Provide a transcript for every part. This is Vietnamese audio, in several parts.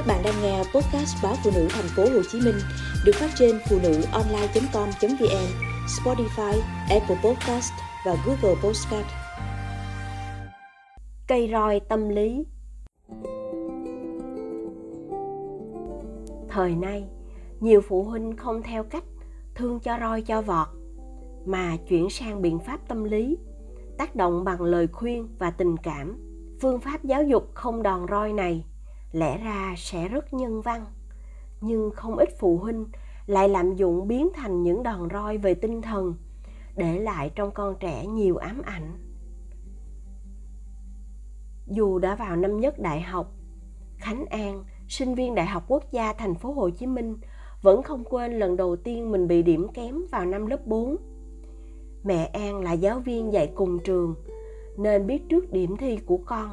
Các bạn đang nghe podcast báo phụ nữ thành phố Hồ Chí Minh được phát trên phụ nữ online.com.vn, Spotify, Apple Podcast và Google Podcast. Cây roi tâm lý Thời nay, nhiều phụ huynh không theo cách thương cho roi cho vọt mà chuyển sang biện pháp tâm lý tác động bằng lời khuyên và tình cảm phương pháp giáo dục không đòn roi này lẽ ra sẽ rất nhân văn nhưng không ít phụ huynh lại lạm dụng biến thành những đòn roi về tinh thần để lại trong con trẻ nhiều ám ảnh dù đã vào năm nhất đại học khánh an sinh viên đại học quốc gia thành phố hồ chí minh vẫn không quên lần đầu tiên mình bị điểm kém vào năm lớp 4. Mẹ An là giáo viên dạy cùng trường, nên biết trước điểm thi của con.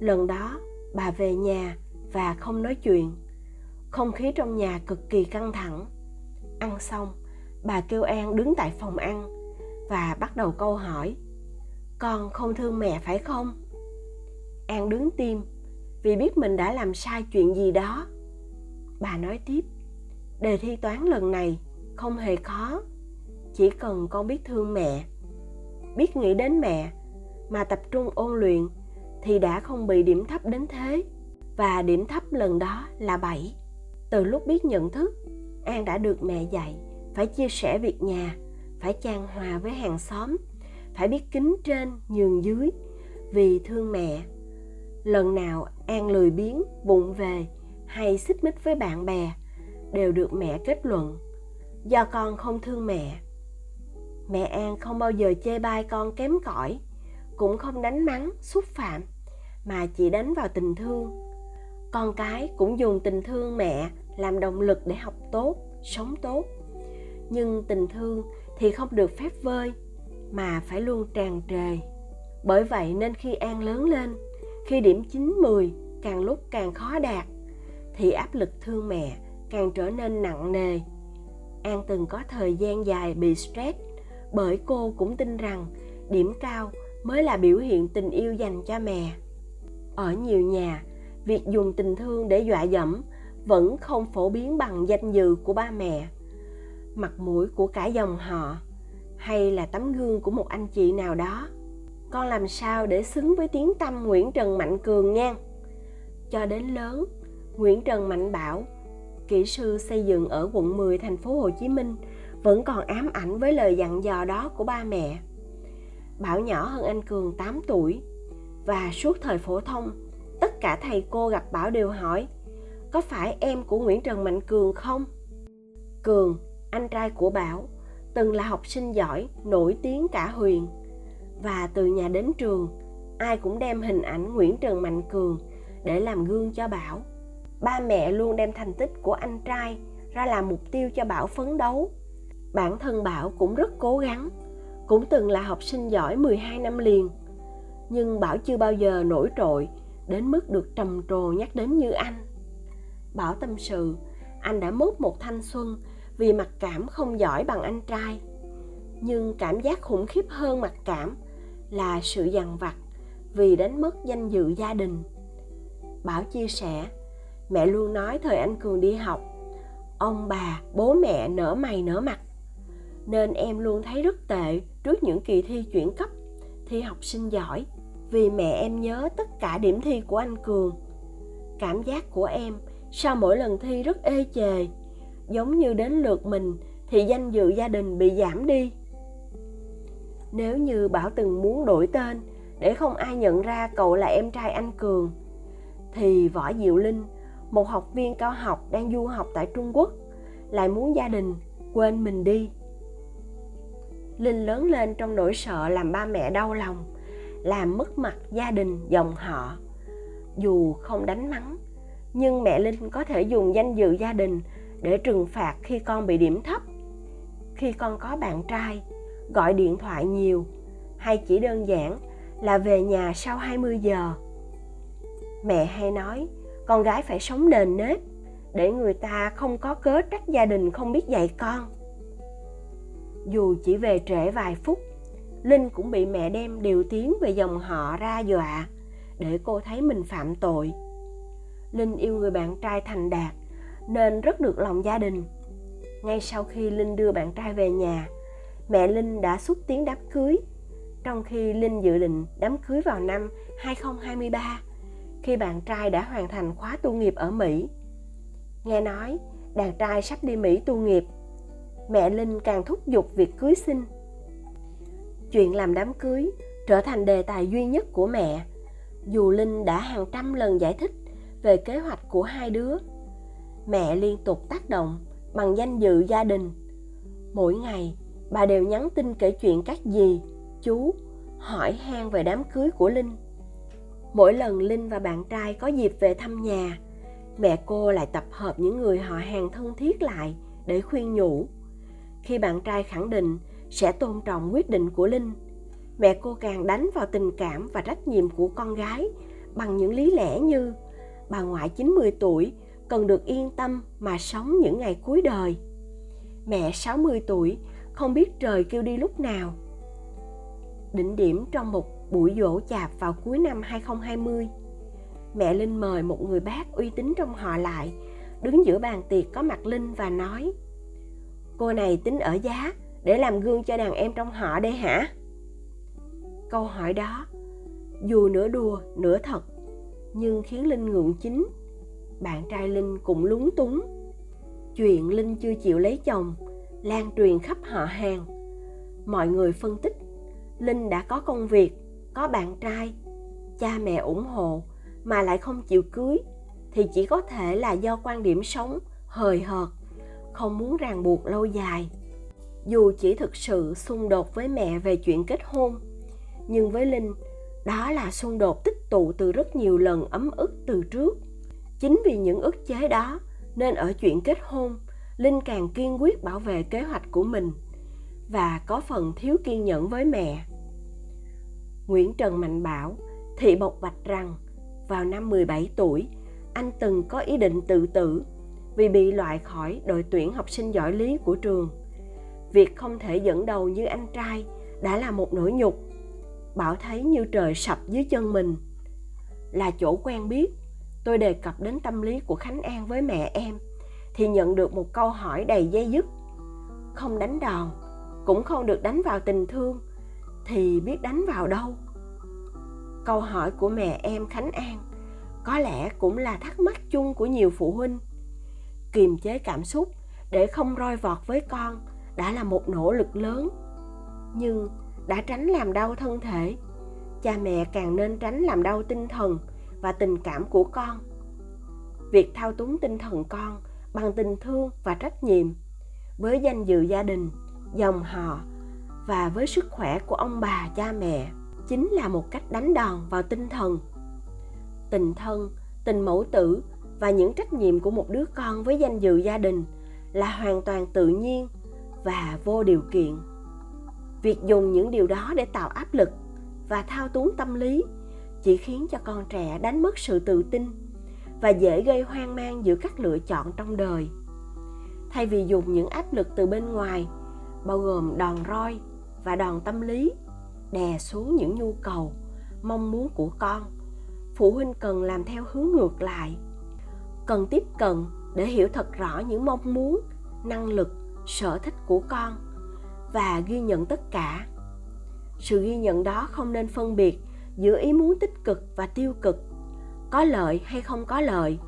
Lần đó, bà về nhà và không nói chuyện. Không khí trong nhà cực kỳ căng thẳng. Ăn xong, bà kêu An đứng tại phòng ăn và bắt đầu câu hỏi. Con không thương mẹ phải không? An đứng tim vì biết mình đã làm sai chuyện gì đó. Bà nói tiếp đề thi toán lần này không hề khó chỉ cần con biết thương mẹ biết nghĩ đến mẹ mà tập trung ôn luyện thì đã không bị điểm thấp đến thế và điểm thấp lần đó là 7. Từ lúc biết nhận thức, An đã được mẹ dạy phải chia sẻ việc nhà, phải chan hòa với hàng xóm, phải biết kính trên nhường dưới vì thương mẹ. Lần nào An lười biếng, bụng về hay xích mích với bạn bè đều được mẹ kết luận do con không thương mẹ mẹ an không bao giờ chê bai con kém cỏi cũng không đánh mắng, xúc phạm, mà chỉ đánh vào tình thương. Con cái cũng dùng tình thương mẹ làm động lực để học tốt, sống tốt. Nhưng tình thương thì không được phép vơi, mà phải luôn tràn trề. Bởi vậy nên khi an lớn lên, khi điểm 9 10 càng lúc càng khó đạt, thì áp lực thương mẹ càng trở nên nặng nề. An từng có thời gian dài bị stress bởi cô cũng tin rằng điểm cao mới là biểu hiện tình yêu dành cho mẹ. Ở nhiều nhà, việc dùng tình thương để dọa dẫm vẫn không phổ biến bằng danh dự của ba mẹ. Mặt mũi của cả dòng họ hay là tấm gương của một anh chị nào đó. Con làm sao để xứng với tiếng tâm nguyễn trần mạnh cường nha cho đến lớn, nguyễn trần mạnh bảo, kỹ sư xây dựng ở quận 10 thành phố Hồ Chí Minh vẫn còn ám ảnh với lời dặn dò đó của ba mẹ. Bảo nhỏ hơn anh Cường 8 tuổi và suốt thời phổ thông, tất cả thầy cô gặp Bảo đều hỏi có phải em của Nguyễn Trần Mạnh Cường không? Cường, anh trai của Bảo, từng là học sinh giỏi, nổi tiếng cả huyền. Và từ nhà đến trường, ai cũng đem hình ảnh Nguyễn Trần Mạnh Cường để làm gương cho Bảo ba mẹ luôn đem thành tích của anh trai ra làm mục tiêu cho Bảo phấn đấu. Bản thân Bảo cũng rất cố gắng, cũng từng là học sinh giỏi 12 năm liền. Nhưng Bảo chưa bao giờ nổi trội đến mức được trầm trồ nhắc đến như anh. Bảo tâm sự, anh đã mất một thanh xuân vì mặc cảm không giỏi bằng anh trai. Nhưng cảm giác khủng khiếp hơn mặc cảm là sự dằn vặt vì đánh mất danh dự gia đình. Bảo chia sẻ, mẹ luôn nói thời anh cường đi học ông bà bố mẹ nở mày nở mặt nên em luôn thấy rất tệ trước những kỳ thi chuyển cấp thi học sinh giỏi vì mẹ em nhớ tất cả điểm thi của anh cường cảm giác của em sau mỗi lần thi rất ê chề, giống như đến lượt mình thì danh dự gia đình bị giảm đi nếu như bảo từng muốn đổi tên để không ai nhận ra cậu là em trai anh cường, thì võ diệu linh, một học viên cao học đang du học tại Trung Quốc, lại muốn gia đình quên mình đi. Linh lớn lên trong nỗi sợ làm ba mẹ đau lòng, làm mất mặt gia đình, dòng họ. Dù không đánh mắng, nhưng mẹ Linh có thể dùng danh dự gia đình để trừng phạt khi con bị điểm thấp. Khi con có bạn trai, gọi điện thoại nhiều hay chỉ đơn giản là về nhà sau 20 giờ. Mẹ hay nói con gái phải sống nền nếp để người ta không có cớ trách gia đình không biết dạy con dù chỉ về trễ vài phút linh cũng bị mẹ đem điều tiếng về dòng họ ra dọa để cô thấy mình phạm tội. Linh yêu người bạn trai thành đạt nên rất được lòng gia đình. Ngay sau khi linh đưa bạn trai về nhà mẹ linh đã xúc tiến đám cưới. Trong khi linh dự định đám cưới vào năm 2023 khi bạn trai đã hoàn thành khóa tu nghiệp ở Mỹ. Nghe nói đàn trai sắp đi Mỹ tu nghiệp, mẹ Linh càng thúc giục việc cưới sinh, Chuyện làm đám cưới trở thành đề tài duy nhất của mẹ, dù Linh đã hàng trăm lần giải thích về kế hoạch của hai đứa. Mẹ liên tục tác động bằng danh dự gia đình. Mỗi ngày, bà đều nhắn tin kể chuyện các dì, chú, hỏi han về đám cưới của Linh. Mỗi lần Linh và bạn trai có dịp về thăm nhà, mẹ cô lại tập hợp những người họ hàng thân thiết lại để khuyên nhủ. Khi bạn trai khẳng định sẽ tôn trọng quyết định của Linh, mẹ cô càng đánh vào tình cảm và trách nhiệm của con gái bằng những lý lẽ như bà ngoại 90 tuổi cần được yên tâm mà sống những ngày cuối đời. Mẹ 60 tuổi không biết trời kêu đi lúc nào. Đỉnh điểm trong một buổi dỗ chạp vào cuối năm 2020. Mẹ Linh mời một người bác uy tín trong họ lại, đứng giữa bàn tiệc có mặt Linh và nói Cô này tính ở giá để làm gương cho đàn em trong họ đây hả? Câu hỏi đó, dù nửa đùa nửa thật, nhưng khiến Linh ngượng chính. Bạn trai Linh cũng lúng túng. Chuyện Linh chưa chịu lấy chồng, lan truyền khắp họ hàng. Mọi người phân tích, Linh đã có công việc, có bạn trai cha mẹ ủng hộ mà lại không chịu cưới thì chỉ có thể là do quan điểm sống hời hợt không muốn ràng buộc lâu dài. Dù chỉ thực sự xung đột với mẹ về chuyện kết hôn nhưng với linh đó là xung đột tích tụ từ rất nhiều lần ấm ức từ trước. Chính vì những ức chế đó nên ở chuyện kết hôn linh càng kiên quyết bảo vệ kế hoạch của mình và có phần thiếu kiên nhẫn với mẹ. Nguyễn Trần Mạnh Bảo thị bộc bạch rằng vào năm 17 tuổi, anh từng có ý định tự tử vì bị loại khỏi đội tuyển học sinh giỏi lý của trường. Việc không thể dẫn đầu như anh trai đã là một nỗi nhục. Bảo thấy như trời sập dưới chân mình. Là chỗ quen biết, tôi đề cập đến tâm lý của Khánh An với mẹ em thì nhận được một câu hỏi đầy dây dứt. Không đánh đòn, cũng không được đánh vào tình thương thì biết đánh vào đâu câu hỏi của mẹ em khánh an có lẽ cũng là thắc mắc chung của nhiều phụ huynh kiềm chế cảm xúc để không roi vọt với con đã là một nỗ lực lớn. Nhưng đã tránh làm đau thân thể, cha mẹ càng nên tránh làm đau tinh thần và tình cảm của con. Việc thao túng tinh thần con bằng tình thương và trách nhiệm với danh dự gia đình, dòng họ và với sức khỏe của ông bà, cha mẹ chính là một cách đánh đòn vào tinh thần. Tình thân, tình mẫu tử và những trách nhiệm của một đứa con với danh dự gia đình là hoàn toàn tự nhiên và vô điều kiện. Việc dùng những điều đó để tạo áp lực và thao túng tâm lý chỉ khiến cho con trẻ đánh mất sự tự tin và dễ gây hoang mang giữa các lựa chọn trong đời. Thay vì dùng những áp lực từ bên ngoài, bao gồm đòn roi và đòn tâm lý, đè xuống những nhu cầu, mong muốn của con, phụ huynh cần làm theo hướng ngược lại cần tiếp cận để hiểu thật rõ những mong muốn, năng lực, sở thích của con và ghi nhận tất cả. Sự ghi nhận đó không nên phân biệt giữa ý muốn tích cực và tiêu cực, có lợi hay không có lợi,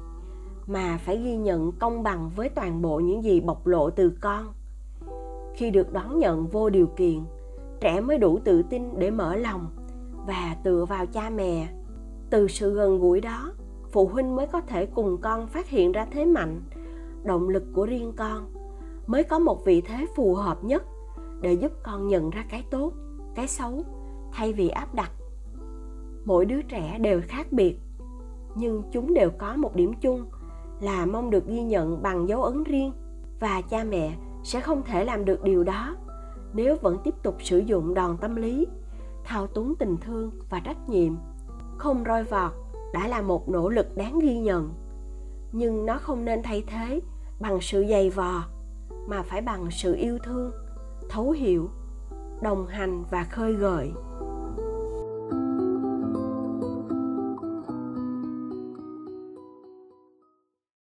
mà phải ghi nhận công bằng với toàn bộ những gì bộc lộ từ con. Khi được đón nhận vô điều kiện, trẻ mới đủ tự tin để mở lòng và tựa vào cha mẹ. Từ sự gần gũi đó phụ huynh mới có thể cùng con phát hiện ra thế mạnh, động lực của riêng con, mới có một vị thế phù hợp nhất để giúp con nhận ra cái tốt, cái xấu, thay vì áp đặt. Mỗi đứa trẻ đều khác biệt, nhưng chúng đều có một điểm chung là mong được ghi nhận bằng dấu ấn riêng và cha mẹ sẽ không thể làm được điều đó nếu vẫn tiếp tục sử dụng đòn tâm lý, thao túng tình thương và trách nhiệm, không roi vọt đã là một nỗ lực đáng ghi nhận. Nhưng nó không nên thay thế bằng sự dày vò, mà phải bằng sự yêu thương, thấu hiểu, đồng hành và khơi gợi.